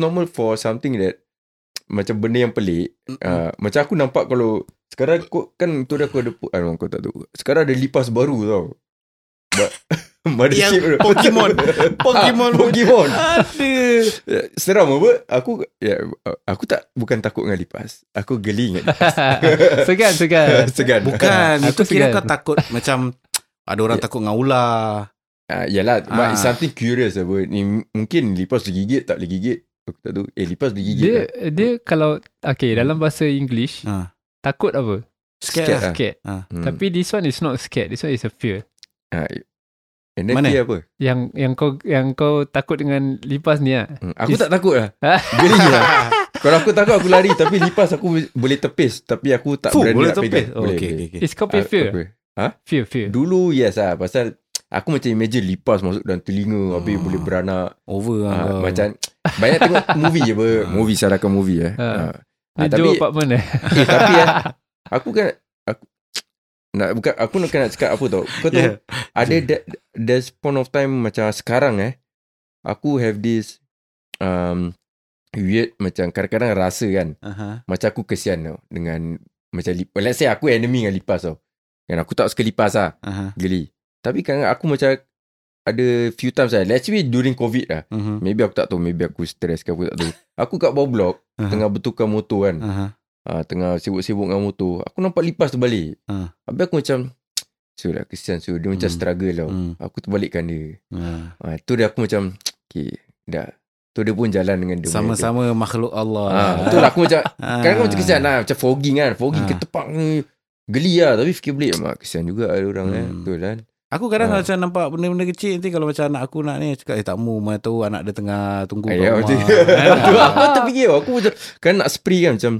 normal for something that macam benda yang pelik. Uh, macam aku nampak kalau sekarang kau kan tu dah aku ada ah, no, kau tak tahu. Sekarang ada lipas baru tau. But, mothership Yang Pokemon. Pokemon. Pokemon. Ada. Seram apa? Aku ya aku tak bukan takut dengan lipas. Aku geli dengan lipas. segan, segan. Segan. Bukan. Aku kira segan. kau takut macam ada orang Ya. takut dengan ular. Ah, yalah, ah. but it's something curious apa. Ni mungkin lipas digigit tak boleh gigit. Aku tak tahu. Eh lipas digigit. Dia tak? dia kalau okay dalam bahasa English Ha. takut apa? Scared, Scared lah. ah. Scared. Hmm. Tapi this one is not scared. This one is a fear. ah, and then Mana? dia apa? Yang yang kau yang kau takut dengan lipas ni ah. Hmm. Aku Is- tak takut lah. Ah. Geli lah. Kalau aku takut aku lari tapi lipas aku boleh tepis tapi aku tak Fuh, berani boleh nak tepis. pegang. Oh, Boleh, okay, okay, okay. It's called Ah, fear. apa? Ha? Fear, fear. Dulu yes lah pasal aku macam imagine lipas masuk dalam telinga habis Hmm. boleh beranak. Over lah Ah, macam banyak tengok movie je apa. Ah. movie salahkan movie eh. Ah. Ah. Ah, jual tapi- apartment eh. Eh tapi eh aku kan aku nak bukan aku nak nak cakap apa tau. Kau tahu Yeah. ada that, there's point of time macam sekarang eh aku have this um, weird macam kadang-kadang rasa kan Aha. macam aku kesian tau dengan macam let's say aku enemy dengan lipas tau. Kan aku tak suka lipas lah. Aha. Geli. Tapi kan aku macam ada few times lah. Let's say during COVID lah. Mhm. Maybe aku tak tahu. Maybe aku stress ke aku tak tahu. Aku kat bawah blok. Aha. Tengah betulkan motor kan. Aha. ha, Tengah sibuk-sibuk dengan motor. Aku nampak lipas tu balik. Ha. Habis aku macam So lah kesian so Dia macam Hmm. struggle tau Hmm. Aku terbalikkan dia Ha. ha, Tu dia aku macam Okay Dah Tu dia pun jalan dengan dia Sama-sama makhluk Allah. Ha, betul lah aku macam Ah. Kadang-kadang macam kesian lah Macam fogging kan Fogging Ah. ke tepak ni Geli lah Tapi fikir balik Mak kesian juga ada orang eh Hmm. Betul kan Aku kadang Ha. macam nampak benda-benda kecil nanti kalau macam anak aku nak ni cakap eh tak mu mana tahu anak dia tengah tunggu kat Ya, rumah. Betul, Aku terfikir Aku macam Kan nak spray kan Macam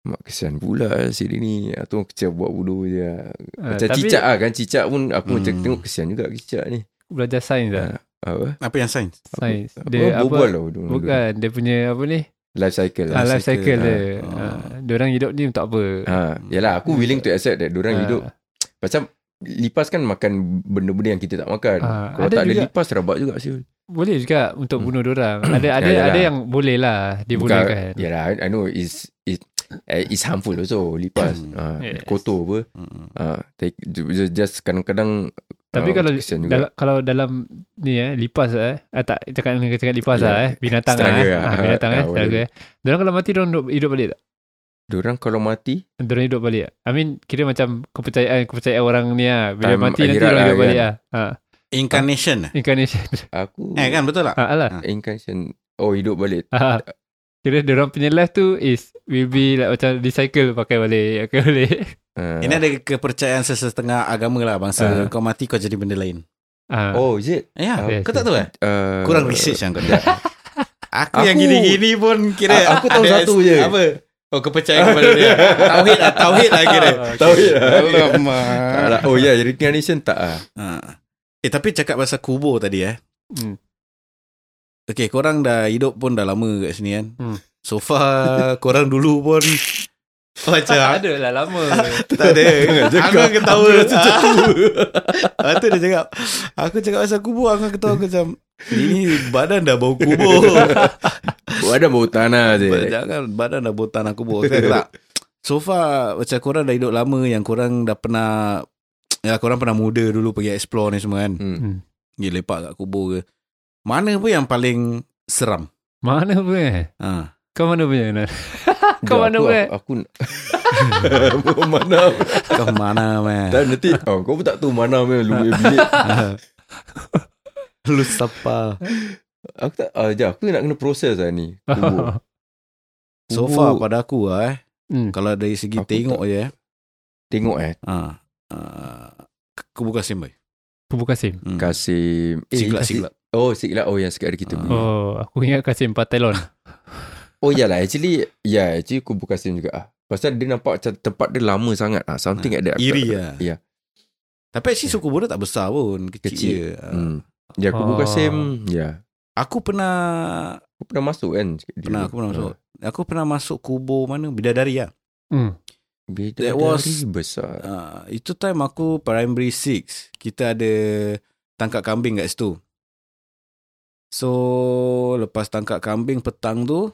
Mak kesian pula si dia ni Atau kecil buat bodoh je lah. Ah, Macam tapi cicak lah kan Cicak pun Aku macam Hmm. tengok kesian juga Cicak ni belajar sains lah. Apa Apa yang sains? Sains. Apa Dia apa? Berbual tau dulu. Bukan dia punya apa ni? Life cycle Ah, lah life cycle cycle. dia. Ah. Ah, Diorang hidup ni tak apa. ha, Yalah aku willing to accept That Diorang Ah. hidup Macam Lipas kan makan Benda-benda yang kita tak makan Ah, Kalau ada tak ada juga- lipas Rabak juga sih Boleh juga untuk Hmm. bunuh diorang. Ada ada yalah. ada yang boleh lah dibolehkan. Yalah I, I know It's it, eh, It's harmful also Lipas Hmm. ha, Yes. Kotor apa Hmm. ha, take, ju- Just kadang-kadang Tapi ah, kalau dalam, kalau dalam ni eh lipas eh ah, tak cakap dengan cakap lipas Ya. lah eh binatang lah eh. lah. Ah, binatang eh Ah, struggle boleh. eh. Diorang kalau mati hidup, hidup balik tak? Diorang kalau mati Diorang hidup balik? I mean kira macam kepercayaan kepercayaan orang ni lah. Bila Time mati nanti diorang lah hidup balik kan. lah. Ha. Incarnation. Incarnation. Aku Eh kan betul tak? Ha, alah. Incarnation Oh hidup balik Ha. Kira diorang punya life tu is will be like macam recycle pakai balik, pakai balik. ha. Ini ada kepercayaan sesetengah agama lah bangsa. Ah. Kau mati kau jadi benda lain. Ha. Oh is it Ya, yes, kau tak tahu eh? uh, Kurang research yang kau tak. Aku, yang gini-gini pun kira aku tahu satu je. Apa? Oh kepercayaan kepada dia. Tauhid lah, tauhid lah kira. Tauhid lah. Tak Alamak. lah. Oh ya yeah, Reincarnation tak ah. Ha. Eh tapi cakap pasal kubur tadi eh. Hmm. Okay, korang dah hidup pun dah lama kat sini kan. Hmm. So far, korang dulu pun macam ada lah lama. tak ada. Aku ketawa. Macam Ah, tu dia cakap. Aku cakap pasal kubur, aku ketawa aku macam ini badan dah bau kubur. Badan bau tanah je Jangan badan dah bau tanah kubur. Kan tak? So far macam korang dah hidup lama yang korang dah pernah ya korang pernah muda dulu pergi explore ni semua kan. hmm. Pergi lepak kat kubur ke. Mana pun yang paling seram? Mana pun eh? Ha. Kau mana punya Nan? Kau mana aku, pun eh? Aku Aku mana Kau mana man? Dan nanti oh, Kau pun tak tahu mana man Lu punya bilik Lu siapa? Aku tak ah, Sekejap Aku nak kena proses lah ni Kubur So Kubur. far pada aku lah eh. Hmm. Kalau dari segi Aku tengok je eh. Tengok eh Ha. Uh, kubur Kasim boy. Kubu Kasim. Hmm. Kasim eh, Siglat, Kasim- siglat. Oh siglat Oh yang sekat ada kita Ah. punya Oh, aku ingat Kasim Patelon. Oh yalah Actually Ya yeah, actually Kubu Kasim juga ah. Pasal dia nampak macam Tempat dia lama sangat ah. Something like that Iri lah. Ya. Tapi actually suku kubur dia tak besar pun. Kecil, Kecil. je. Ah. hmm. Ya Kubu Oh. Kasim Ya Aku pernah Aku pernah masuk kan Pernah aku pernah masuk. Aku pernah masuk kubur mana Bidadari lah. Hmm. Beda That was- besar Uh, itu time aku primary 6. Kita ada tangkap kambing kat situ. So lepas tangkap kambing petang tu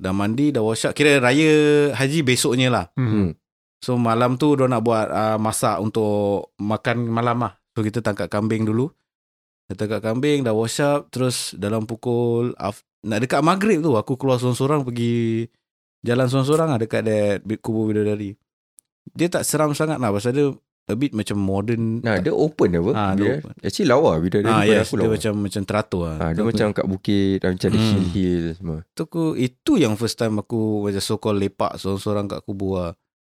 dah mandi dah wash up kira raya haji besoknya lah. Hmm. So malam tu dia nak buat uh, masak untuk makan malam lah. So kita tangkap kambing dulu. Kita tangkap kambing dah wash up terus dalam pukul nak dekat maghrib tu aku keluar seorang-seorang pergi jalan seorang-seorang lah dekat that kubur bidadari. Dia tak seram sangat lah pasal dia a bit macam modern. Nah, dia open apa? Ah, dia dia open. Actually lawa bila dia ah, daripada yes, aku dia lawa. macam macam teratur lah. Ah, dia macam kat bukit, dan macam ada Hmm. hill-hill semua. tu aku itu yang first time aku macam so called lepak seorang-seorang kat kubur lah.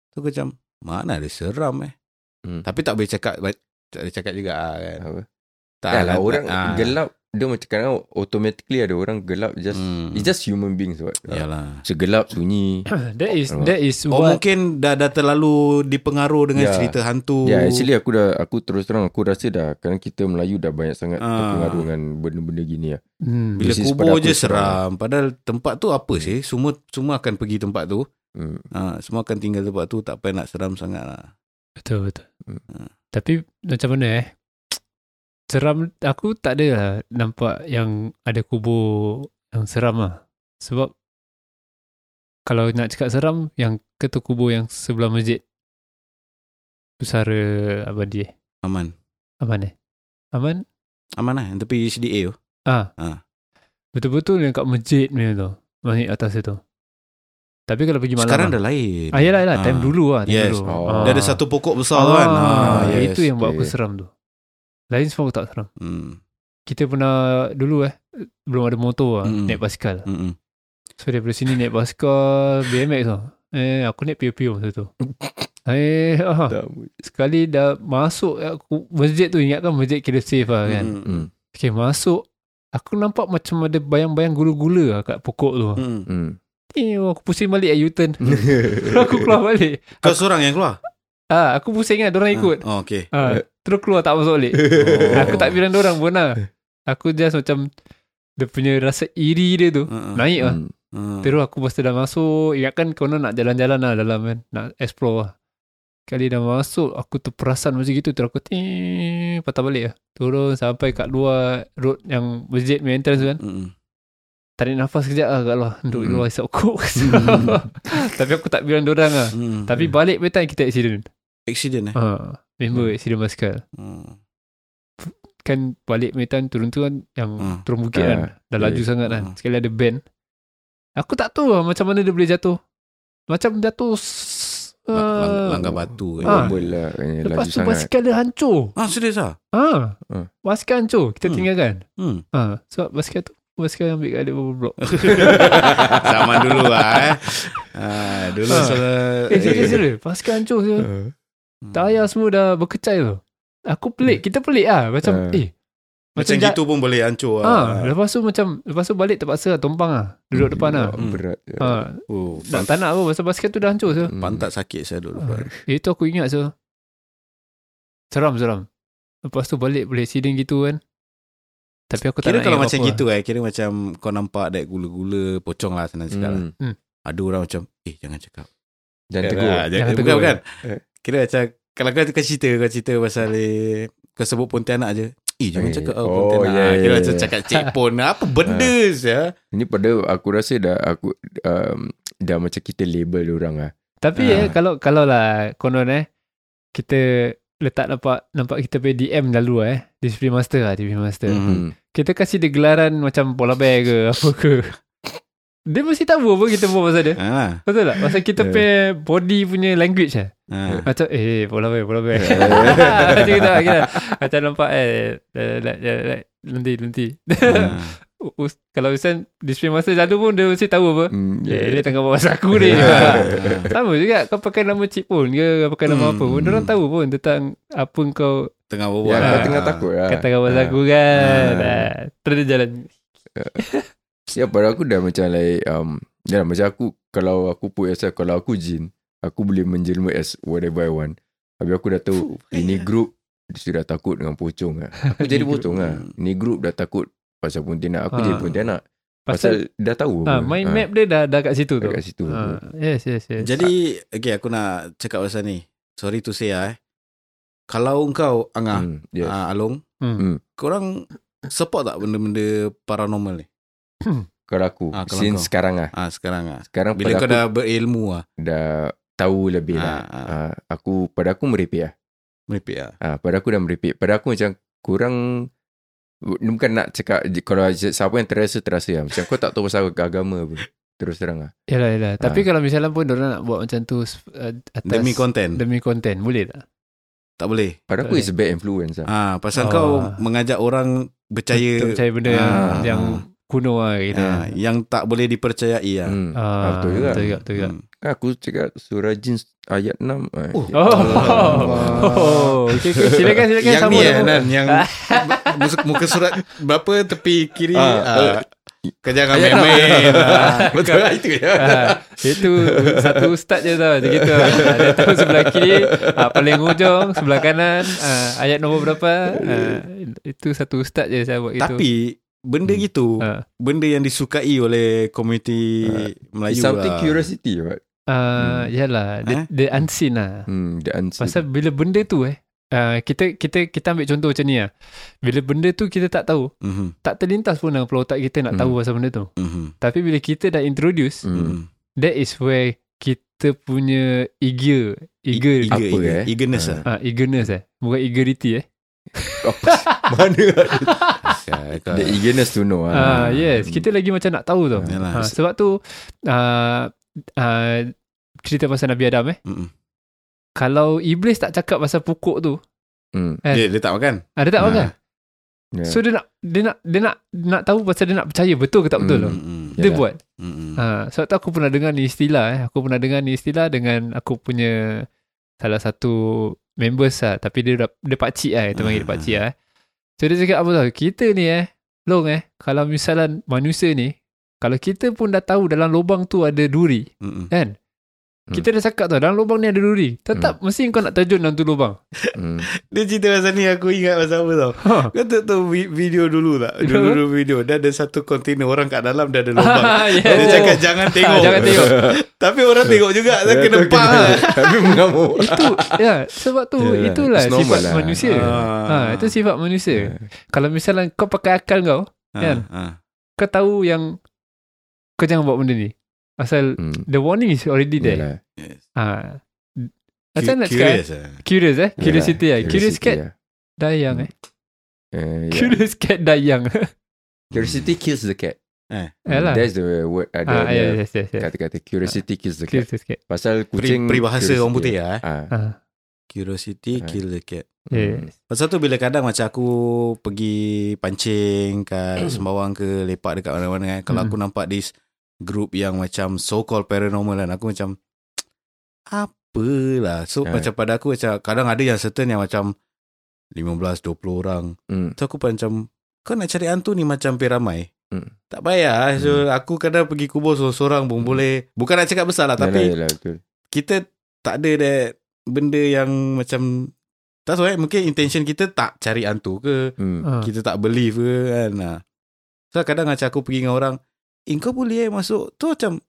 Tu aku macam mana ada seram eh. Hmm. Tapi tak boleh cakap tak boleh cakap juga lah kan. Apa? Tak Tak lah, orang ah. gelap, dia macam kadang automatically ada orang gelap just, Hmm. it's just human beings what. Ah, Yalah. Segelap, sunyi. That is that is Oh what mungkin dah dah terlalu dipengaruh dengan Ya. cerita hantu. Ya, yeah, actually aku dah, aku terus terang, aku rasa dah, kadang kita Melayu dah banyak sangat Ah. terpengaruh dengan benda-benda gini lah. hmm. bila This is kubur je seram. seram. Padahal tempat tu apa sih? Semua semua akan pergi tempat tu. Hmm. Ha, semua akan tinggal tempat tu. Tak payah nak seram sangat lah. Betul betul. Hmm. Tapi macam mana eh? Seram aku tak ada lah nampak yang ada kubur yang seram lah. Sebab kalau nak cakap seram yang ketua kubur yang sebelah masjid Pusara Abadi eh. Aman. Aman eh? Aman? Aman lah. Tepi HDA tu. Ah. Ah. Betul-betul yang kat masjid punya tu. Masjid atas itu. Tapi kalau pergi malam Sekarang lah. dah lain. Ah, yalah, yalah. Ah. Time dulu lah. Time Yes. Dulu. Oh. Ah. Dia ada satu pokok besar tu kan. Ah, Ah, yes. Itu yang buat aku seram tu. Lain semua aku tak seram. Hmm. Kita pernah dulu eh. Belum ada motor lah. Mm-mm. Naik basikal. Mm-mm. So daripada sini naik basikal. BMX tau. Eh aku naik piu-piu masa tu. Eh ah, Sekali dah masuk aku, Masjid tu ingatkan masjid kira safe lah kan. Mm-mm. hmm. Okay masuk. Aku nampak macam ada bayang-bayang gula-gula lah kat pokok tu. Mm. Hmm. Eh aku pusing balik eh, U-turn. aku keluar balik. Kau seorang yang keluar? Ah, aku pusing kan. Diorang ikut. Oh, okay. Ah, terus keluar tak masuk balik. Oh. Aku tak bilang orang pun lah. Aku just macam dia punya rasa iri dia tu Uh-uh. naik lah. Hmm. Hmm. Terus aku pasti dah masuk. Ingatkan konon nak jalan-jalan lah dalam kan. Nak explore lah. Kali dah masuk, aku terperasan macam gitu. Terus aku ting, patah balik lah. Turun sampai kat luar road yang masjid main entrance kan. Mm-mm. Tarik nafas kejap lah kat luar. Duduk Hmm. luar isap kok. Tapi aku tak bilang orang lah. Hmm. Tapi balik petang kita accident. Accident eh. Ha, member accident basikal. Hmm. Kan balik metan turun tu kan yang Hmm. turun bukit Ah, kan. Dah laju yeah. sangat kan. Hmm. Sekali ada band. Aku tak tahu lah macam mana dia boleh jatuh. Macam jatuh s- Lang- lang- ah, langgar batu eh. Ah. Rumble lah kan, Lepas Laju tu sangat basikal dia hancur. Ah, serius ah? Ha. Ah. Basikal hancur. Kita Hmm. tinggalkan. Hmm. Ha. Sebab basikal tu basikal ambil kat dia beberapa blok. Zaman dulu lah eh. Ah, dulu Ah. salah. eh, serius serius. Basikal hancur je. Tayar semua dah berkecai tu. Aku pelik. Kita pelik lah. Macam Ah. eh. Macam ja- gitu pun boleh hancur Ah, lah. lepas tu macam lepas tu balik terpaksa lah, tumpang lah. Duduk depan lah. Hmm, Berat Ha, Oh, nak tak nak apa pasal basikal tu dah hancur so. Hmm. pantat sakit saya dulu. Ah, Itu aku ingat so. Seram seram. Lepas tu balik boleh accident gitu kan. Tapi aku tak Kira nak kalau macam apa-apa gitu eh, kira macam kau nampak that gula-gula pocong lah senang cakap lah. Hmm. Hmm. Ada orang macam, eh jangan cakap. Dan Kan tegur lah, Jangan Jangan tegur tegur. kan. Eh. Kira macam, kalau kau kau cerita, kau cerita pasal eh, kau sebut Pontianak je. Eh jangan Eh, cakap oh, oh, Pontianak. yeah, Kira yeah, macam yeah. cakap cik pon. Apa benda ya? Ini pada aku rasa dah aku um, dah macam kita label orang lah. Tapi Ah. eh kalau kalau lah konon eh kita letak nampak nampak kita punya DM lalu eh discipline master lah discipline master. Hmm. Kita kasih dia gelaran macam polar bear ke apa ke. Dia mesti tahu apa kita buat pasal dia. Ha. Betul tak? Pasal kita Yeah. punya body punya language lah. Ha. Macam eh polar bear polar bear. Macam gitu lah kira. Macam nampak eh eh, eh, nanti nanti. Ha. Us- Kalau Ustaz display master selalu pun dia mesti tahu apa. Hmm, Yeah. yeah. dia tengah bawa pasal aku ni. Sama juga kau pakai nama cik pun ke kau pakai nama Hmm. apa pun. Orang tahu pun tentang apa kau Tengah Ya, berbual. kau Ah. tengah takut lah. kata kau pasal Ah. aku kan. Ah. Ah. Terus dia jalan. Ya pada aku dah macam like um, Ya macam aku Kalau aku put yourself Kalau aku jin Aku boleh menjelma as Whatever I want Habis aku dah tahu Ini group Dia sudah takut dengan pocong lah Aku jadi pocong lah Ini group dah takut Pasal pontianak Aku Ah. jadi pontianak Pasal, Pasal dah tahu ah, apa. mind Ah, map dia dah dah kat situ tu. Kat situ Ah, yes, yes, yes. Jadi, okay aku nak cakap pasal ni. Sorry to say lah eh. Kalau engkau, Angah, Hmm, yes. ah, Along, Hmm. korang support tak benda-benda paranormal ni? Kalau aku Ah, kalau Since kau. sekarang lah Ah sekarang ah. Sekarang Bila pada kau aku dah berilmu ah, dah tahu lebih lah Ah, ah. Ah, Aku Pada aku meripik lah meripik ah. Ah, pada aku dah meripik. Pada aku macam kurang bukan nak cakap kalau siapa yang terasa terasa lah. Macam kau tak tahu pasal agama pun. Terus terang lah. Yalah, yalah. Tapi Ah. kalau misalnya pun orang nak buat macam tu uh, atas Demi konten demi konten, boleh tak? tak boleh. Pada aku Boleh. is a bad influence lah. Ah pasal Oh. kau mengajak orang percaya percaya benda Ah, yang, ah. yang kuno lah kita. ah, yang tak boleh dipercayai ah. Hmm. Ah, Ah, betul juga. Betul juga, betul juga. Hmm. Kan aku cakap surah jin ayat 6. Eh, Oh. Oh, Allah. oh, okay, okay. silakan, silakan. Yang sama ni eh sama. Nan Yang muka, surat Berapa tepi kiri Ah, ah, Kau jangan main-main ah. Betul lah itu ya. Ah, itu satu start je tau macam gitu. Ada tu sebelah kiri, ah, paling hujung, sebelah kanan, ah, ayat nombor berapa. Ah, itu satu start je saya buat gitu. Tapi Benda Hmm. gitu Ah. Benda yang disukai oleh Komuniti Melayu It's something lah curiosity right? Ah, yalah, Eh? the, the unseen lah. Hmm, the unseen. Pasal bila benda tu eh, uh, kita kita kita ambil contoh macam ni lah. Bila benda tu kita tak tahu, Mhm, tak terlintas pun dalam kepala otak kita nak Hmm. tahu pasal benda tu. mhm, Tapi bila kita dah introduce, Hmm. mhm. that is where kita punya eager, eager, Eager, Apa, eager. eh? Eagerness Ah. lah ah, eagerness eh. Bukan eagerity eh. Mana Ya, kau- The eagerness to know Ah, ah. yes, kita lagi macam nak tahu tau. Yalah. Ah, sebab tu uh, uh, cerita pasal Nabi Adam eh. Mhm. Kalau iblis tak cakap pasal pokok tu, Hmm. Eh. Dia, dia tak makan ada tak Ah. makan? Yeah. So dia nak dia nak dia nak nak tahu pasal dia nak percaya betul ke tak betul Hmm. tau. Mhm, Dia Yalah. buat. mhm. Ha, sebab tu aku pernah dengar ni istilah eh. Aku pernah dengar ni istilah dengan aku punya salah satu members lah. Tapi dia dia pakcik lah. Kita panggil dia pakcik lah eh. So dia cakap apa tau. Kita ni eh. Long eh. Kalau misalnya manusia ni. Kalau kita pun dah tahu dalam lubang tu ada duri. Mhm. Kan? Hmm. Kita dah cakap tau. Dalam lubang ni ada duri. Tetap mesti kau nak terjun dalam tu lubang. Hmm. Dia cerita pasal ni Aku ingat pasal apa tau Ha. Kau tahu vi- video dulu tak Dulu-dulu video Dia ada satu kontainer Orang kat dalam Dia ada lubang yes. Dia cakap jangan tengok Ah, jangan tengok. Tapi orang tengok juga Saya kena pang Tapi mengamuk. Itu ya sebab tu Yalah, itulah sifat lah. manusia. Ha, itu sifat manusia. Kalau misalnya kau pakai akal kau, kan? Ah, kau tahu yang kau jangan buat benda ni. Asal Hmm. the warning is already there. Yalah. yes. Ha. Macam nak cakap? Curious eh? Curious eh? Curiosity lah. Curious curiosity cat lah. dayang eh. Eh, yeah. Curious cat dayang. Curiosity kills the cat. Eh. Yalah. That's the word. Ada Ah, ada yes, yes, yes, yes. kata-kata curiosity kills the cat. Curious cat. Pasal kucing peribahasa orang putih curiosity. eh. Ah. Curiosity Ah. kill the cat Hmm. Yes. Pasal tu bila kadang macam aku pergi pancing kat Sembawang ke lepak dekat mana-mana kan. Kalau Hmm. aku nampak this group yang macam so called paranormal kan aku macam apalah. So Ah. macam pada aku macam kadang ada yang certain yang macam 15 20 orang. Hmm. So aku pun macam kau nak cari hantu ni macam hampir ramai. Hmm. Tak payah. So aku kadang pergi kubur seorang-seorang pun boleh. Bukan nak cakap besar lah tapi Yalah, yalah, betul. kita tak ada that benda yang macam tak tahu eh mungkin intention kita tak cari hantu ke Hmm. Ha. kita tak believe ke kan nah. so kadang macam aku pergi dengan orang eh kau boleh eh masuk tu macam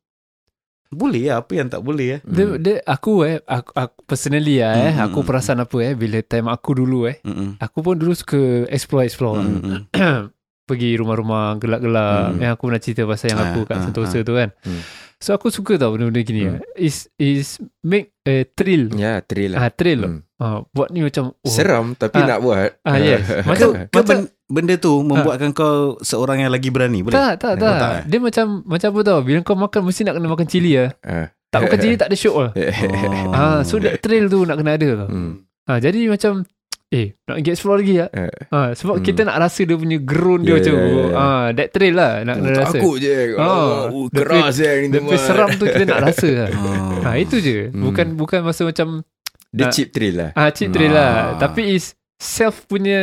boleh lah apa yang tak boleh eh Dia, Hmm. dia, aku eh, aku, aku personally lah eh, Hmm, aku hmm, perasan apa eh, bila time aku dulu eh, Mm-mm. aku pun dulu suka explore-explore. lah. Mm-mm. pergi rumah-rumah gelap-gelap Hmm. yang aku pernah cerita pasal yang Ah, aku kat ah, Sentosa ah. tu kan. Hmm. So aku suka tau benda-benda gini. Hmm. Hmm. Is is make a thrill. Ya, thrill lah. Ah thrill. Hmm. Ah buat ni macam oh. Seram tapi Ah. nak buat. Ah yes. Kau, macam macam ben, benda tu membuatkan kau seorang yang lagi berani boleh tak tak Oh, tak. tak, eh? Dia macam macam apa tau bila kau makan mesti nak kena makan cili ah. Ah. Tak makan cili tak ada syok lah. Oh. Ah so that thrill tu nak kena ada tau. Hmm. Ah jadi macam eh nak pergi explore lagi ah. Eh. Ah sebab Hmm. kita nak rasa dia punya gerun dia Yeah, macam yeah, yeah. ah that thrill lah nak kena rasa. Takut je. Ah. Oh, Dia keras je ni Dia punya seram tu kita nak rasa lah. Oh. Ha, itu je. Hmm. Bukan bukan masa macam Dia cheap thrill lah. ah cheap thrill Ah. lah. Tapi is self punya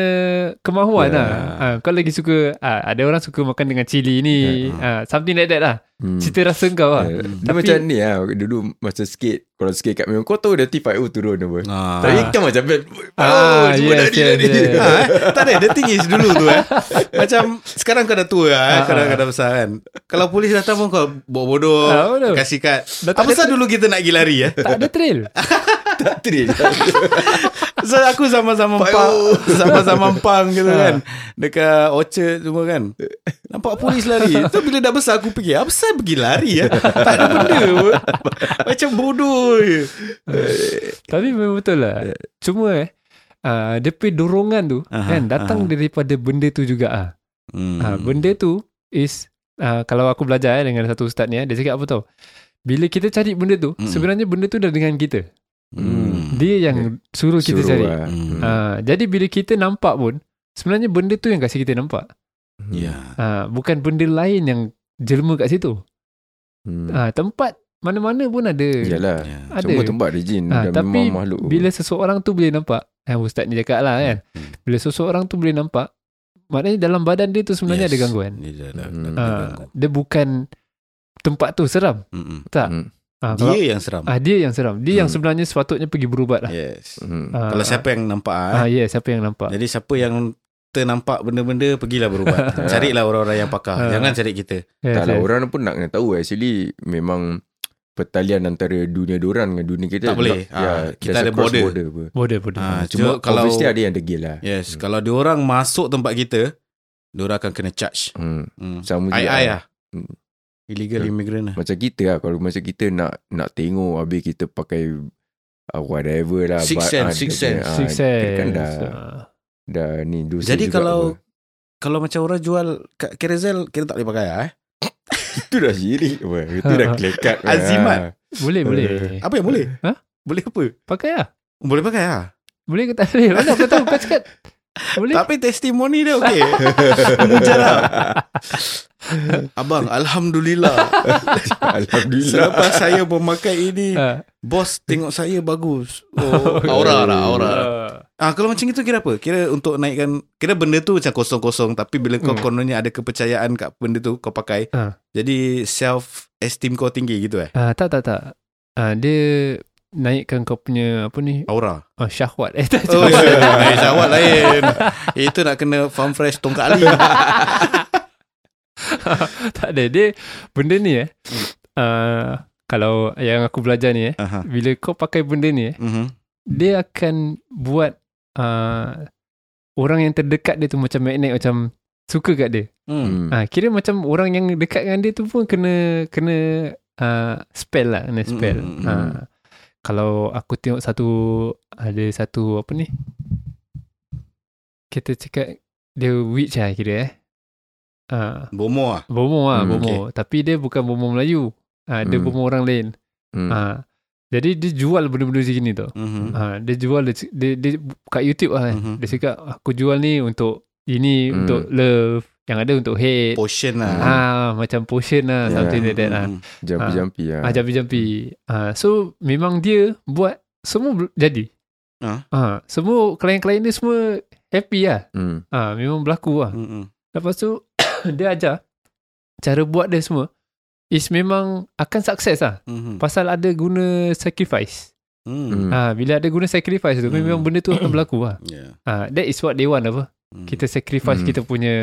kemahuan Yeah. lah. Ah, kau lagi suka ah, ada orang suka makan dengan cili ni. Ah, something like that lah. Hmm. Cerita rasa kau lah. Dia Tapi- macam ni lah Dulu masa skate Kalau skate kat memang Kau tahu dah T5O turun apa Ah. Tapi kan macam Ah, Oh Cuma yes, tadi yes, tadi yes. Ha, eh? tak ada The thing is dulu tu eh Macam Sekarang kau dah tua lah eh, Ah, Kau dah, ah. kau dah besar kan Kalau polis datang pun kau Bawa bodoh Ah, bodoh. Kasih kad Dah Apa thrill. dulu kita nak pergi lari eh Tak ada thrill. Tak train So aku sama-sama pang. Sama-sama pang gitu kan Dekat Orchard semua kan Nampak polis lari Tu bila dah besar aku fikir Apa saya pergi lari ya Tak ada benda Macam bodoh je Tapi memang betul lah. Cuma eh, uh, dia punya dorongan tu Aha, kan datang aha. daripada benda tu juga ah. hmm. Ha, benda tu is uh, kalau aku belajar eh, dengan satu ustaz ni eh, dia cakap apa tau? Bila kita cari benda tu, Mm-mm. sebenarnya benda tu dah dengan kita. Hmm. Dia yang suruh kita Suruh cari. lah. Hmm. Ha, jadi bila kita nampak pun, sebenarnya benda tu yang kasi kita nampak. Ya Ha, bukan benda lain yang jelma kat situ. Hmm. Ha, tempat mana-mana pun ada. Yalah Ya. Ada. Semua tempat ada jin Ha, Dan tapi memang makhluk bila seseorang tu boleh nampak, eh, ustaz ni cakap lah kan. Hmm. Bila seseorang tu boleh nampak, maknanya dalam badan dia tu sebenarnya ada gangguan. Dia, dah, dah, Hmm. dah Ha, dia bukan tempat tu seram. Mm-mm. Tak. Hmm. Ha, kalau- Dia yang seram Ah dia yang seram. Dia yang Hmm. sebenarnya sepatutnya pergi berubat lah. Yes Hmm. Ah, Kalau siapa yang nampak Ah ah, yeah, siapa yang nampak. Jadi siapa yang ternampak benda-benda Pergilah berubat Carilah orang-orang yang pakar Ah. Jangan cari kita Yes, Tak lah yes. orang pun nak kena tahu Actually Memang Pertalian antara dunia diorang Dengan dunia kita Tak boleh. ya, Ah, kita ada border. border apa. Bodoh, bodoh. Ah, Cuma so, kalau Obviously ada yang degil lah Yes Kalau diorang masuk tempat kita Diorang akan kena charge hmm. hmm. Sama juga Ai-ai lah Hmm. Illegal Betul. immigrant lah Macam kita lah Kalau macam kita nak Nak tengok Habis kita pakai uh, Whatever lah Six but, sense, ah, six sense. punya, ah, Six sense. Kan dah Ah. Dah ni dosa Jadi juga kalau apa. Kalau macam orang jual kat Carousel Kita tak boleh pakai lah eh Itu dah syirik Wah, Itu dah kelekat Azimat. Boleh, boleh. Apa yang boleh? Ha? Boleh apa? Pakai lah. Boleh pakai lah Boleh ke tak boleh? Mana aku tahu kau cakap. Boleh. Tapi testimoni dia okey Mujarab Abang Alhamdulillah Alhamdulillah Selepas saya memakai ini Ah. Bos tengok saya bagus oh, Aura lah Aura Ah Kalau macam itu kira apa? Kira untuk naikkan Kira benda tu macam kosong-kosong Tapi bila kau Hmm. kononnya ada kepercayaan Kat benda tu kau pakai Ah. Jadi self esteem kau tinggi gitu eh Ah, tak, tak, tak. Ah, dia naikkan kau punya apa ni? Aura Oh, syahwat. Eh, tak Oh syahwat. ya Syawat lain Itu nak kena farm fresh tongkat ali tak ada. Dia benda ni eh. Ah, kalau yang aku belajar ni eh. Aha. Bila kau pakai benda ni eh. Mhm. dia akan buat uh, orang yang terdekat dia tu macam magnet macam suka kat dia. Hmm. Hmm. Ah kira macam orang yang dekat dengan dia tu pun kena kena uh, spell lah, kena spell. Mm, mm, mm. Ah kalau aku tengok satu ada satu apa ni? Kita cakap dia witch lah kira eh. Ah Bomo ah. bomo lah, Hmm, bomo. Tapi dia bukan bomo Melayu. Ah dia Hmm. bomo orang lain. Hmm. Ah jadi dia jual benda-benda macam ni tau. Mhm. Ha, dia jual dia, dia, dia kat YouTube lah. Mhm. Dia cakap aku jual ni untuk ini Hmm. untuk love, yang ada untuk hate. Potion lah. Ah macam potion lah Ya. something like that lah. Mhm. Jampi-jampi lah Ah jampi-jampi. Ah so memang dia buat semua jadi. Ah. Ah semua klien-klien dia semua happy lah. Hmm. Ah memang berlaku lah. Mhm. Lepas tu dia ajar cara buat dia semua is memang akan sukses lah. Mhm. Pasal ada guna sacrifice. Hmm. Hmm. Ah bila ada guna sacrifice tu Hmm. memang benda tu akan berlaku lah. Yeah. Ah, that is what they want apa. Hmm. Kita sacrifice Hmm. kita punya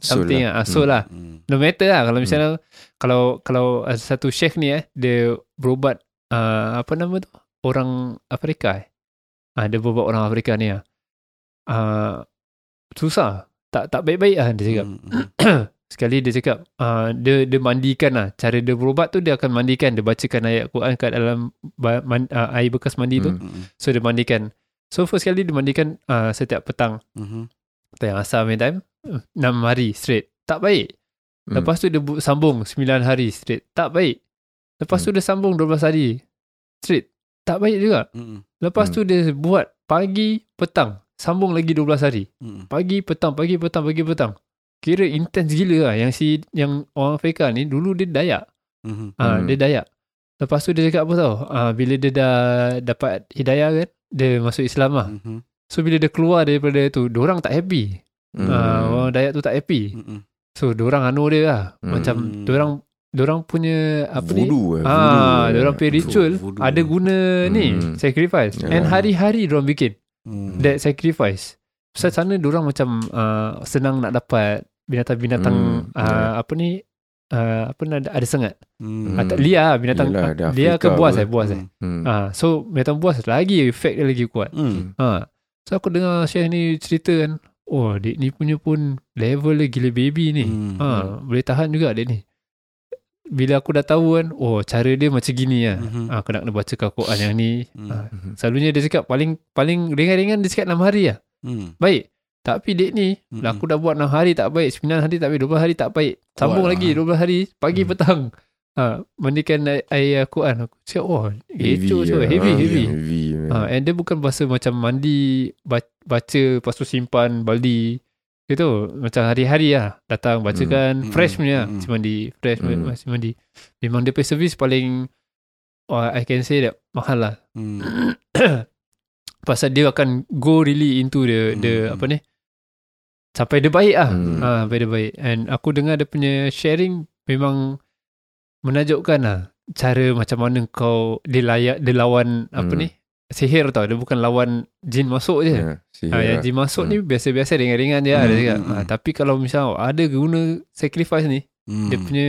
Soul something lah. lah. Ah, soul lah. Hmm. No matter lah kalau misalnya kalau kalau uh, satu chef ni eh dia berubat uh, apa nama tu? Orang Afrika eh. Ah dia berubat orang Afrika ni ah. Uh, susah. Tak tak baik-baik lah dia cakap. Hmm. Sekali dia cakap uh, dia dia mandikan lah. Cara dia berubat tu dia akan mandikan, dia bacakan ayat Quran kat dalam man, uh, air bekas mandi tu. Hmm. Hmm. So dia mandikan. So first kali dia mandikan uh, setiap petang. Mhm. Yang asal main time 6 hari straight. Tak baik. Hmm. Lepas tu dia bu- sambung 9 hari straight. Tak baik. Lepas tu dia sambung 12 hari Straight. Tak baik juga. Hmm. Lepas tu dia buat Pagi Petang. Sambung lagi 12 hari. Hmm. Pagi petang Pagi petang Pagi petang. Kira intense gila lah Yang si Yang orang Afrika ni. Dulu dia Dayak. Hmm. Dia Dayak. Lepas tu dia cakap apa tau? Ah, Bila dia dah Dapat hidayah kan Dia masuk Islam lah. Mhm. So bila dia keluar daripada tu Diorang tak happy Hmm. ah, Orang Dayak tu tak happy Mhm. So diorang anu dia lah Hmm. Macam diorang Diorang punya Apa ni Voodoo eh, Ah, voodoo, diorang eh. punya ritual Voodoo. Ada guna ni Hmm. Sacrifice Ya. And hari-hari diorang bikin Hmm. That sacrifice Pasal sana diorang macam uh, Senang nak dapat Binatang-binatang Hmm, uh, ya. Apa ni uh, apa ada, ada sengat. Hmm. Hmm. Lia lah, binatang Yelah, Lia ke Afrika buas eh buas eh. Hmm. Hmm. Ah, so binatang buas lagi efek dia lagi kuat. Hmm. Ha. So aku dengar Syekh ni cerita kan. Oh, dek ni punya pun level dia gila baby ni. Hmm. Ha, boleh tahan juga dek ni. Bila aku dah tahu kan, oh cara dia macam gini lah. Mhm. Ha, kena kena baca Quran yang ni. Hmm. Ha, selalunya dia cakap paling paling ringan-ringan dia cakap 6 hari lah. Hmm. Baik. Tapi dek ni, lah aku dah buat 6 hari tak baik, 9 hari tak baik, 12 hari tak baik. Sambung Buat lagi lah. 12 hari, pagi Hmm. petang. Ha, mandikan air, air Quran. Aku cakap, oh, kecoh lah. heavy, heavy, Ah, heavy. heavy man. Ha, and dia bukan bahasa macam mandi, ba- baca, lepas tu simpan baldi. Itu macam hari-hari lah. Datang bacakan, Hmm. fresh punya lah. Hmm. Masih mandi, fresh Hmm. masih mandi. Memang dia punya servis paling, oh, I can say that mahal lah. Hmm. Pasal dia akan go really into the, the Hmm. apa ni, sampai dia baik lah. Hmm. Ha, sampai dia baik. And aku dengar dia punya sharing memang menajubkan lah. Cara macam mana kau, dia layak, dia lawan apa Hmm. ni, sihir tau. Dia bukan lawan jin masuk je. Ya, sihir Ha, yang lah. jin masuk ni biasa-biasa ringan-ringan je lah. Dia Hmm, cakap. hmm, Ha, hmm. tapi kalau misal ada guna sacrifice ni, Hmm. dia punya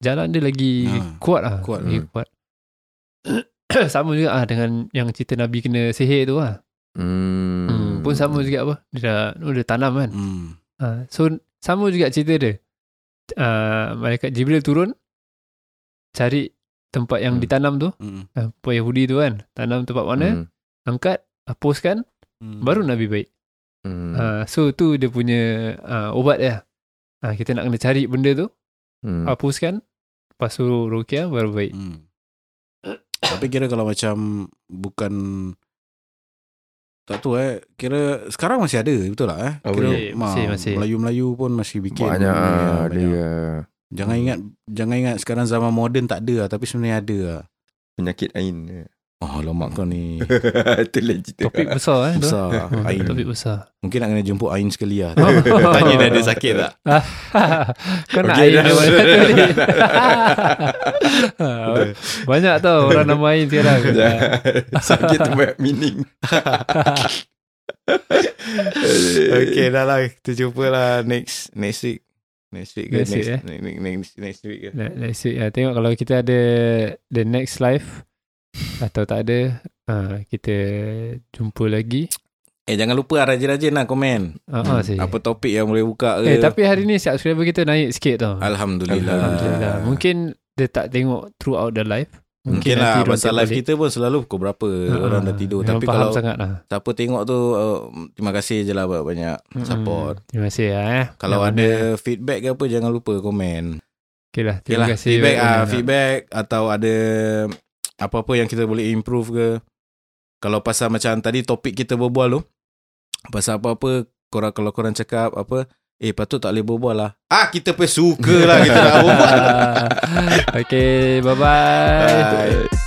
jalan dia lagi Ha, kuat lah. kuat. Lagi Hmm. kuat. sama juga ah dengan yang cerita Nabi kena sihir tu lah. Hmm. Hmm. Pun sama juga apa. Dia dah, oh, dia tanam kan. Hmm. Ha, so sama juga cerita dia. Uh, malaikat Jibril turun cari tempat yang Hmm. ditanam tu, Hmm. uh, Puan Yahudi tu kan. Tanam tempat mana, Hmm. angkat, hapuskan, Hmm. baru Nabi baik. Hmm. Uh, so tu dia punya uh, obat dia. Uh, kita nak kena cari benda tu, Hmm. hapuskan, lepas tu rukiah baru baik. Hmm. Tapi kira kalau macam bukan tak tahu eh kira sekarang masih ada betul tak eh Oh, kira ya. ma- Masih, masih. Melayu-Melayu pun masih bikin Banyak ni, ada banyak. ah, jangan ingat jangan ingat sekarang zaman moden tak ada lah, tapi sebenarnya ada lah. penyakit ain. oh lama kau ni Itu legit. Topik besar eh. besar Hmm, Ain Topik besar. mungkin nak kena jemput Ain sekali lah Oh. tanya dia ada sakit tak Kau nak Okay, nama satu ni. Banyak tau orang nama air sekarang. Sakit tu banyak meaning. Okay dah lah Kita jumpa lah Next Next week Next week ke Next Next, week, eh? next, next, next, next week ke Let- Let's see. Ya, tengok kalau kita ada the next live atau tak ada, uh, kita jumpa lagi. Eh jangan lupa lah Rajin-rajin lah komen Uh, uh, sih. Apa topik yang boleh buka ke Eh tapi hari ni subscriber kita naik sikit tau. Alhamdulillah Alhamdulillah. Mungkin dia tak tengok throughout the live. Mungkin lah Pasal live balik. kita pun selalu Pukul berapa Ah, Orang dah tidur memang Tapi kalau lah. Siapa tengok tu uh, Terima kasih je lah Banyak support Mm, Terima kasih lah eh. Kalau Yang ada mana- feedback ke apa Jangan lupa komen Okay lah. Okay Terima lah kasih. Feedback ah. Feedback Atau ada Apa-apa yang kita boleh improve ke Kalau pasal macam Tadi topik kita berbual tu Pasal apa-apa korang, Kalau korang cakap Apa Eh patut tak boleh berbual lah. Ah kita pun suka lah Kita nak berbual. Okay, bye-bye. Bye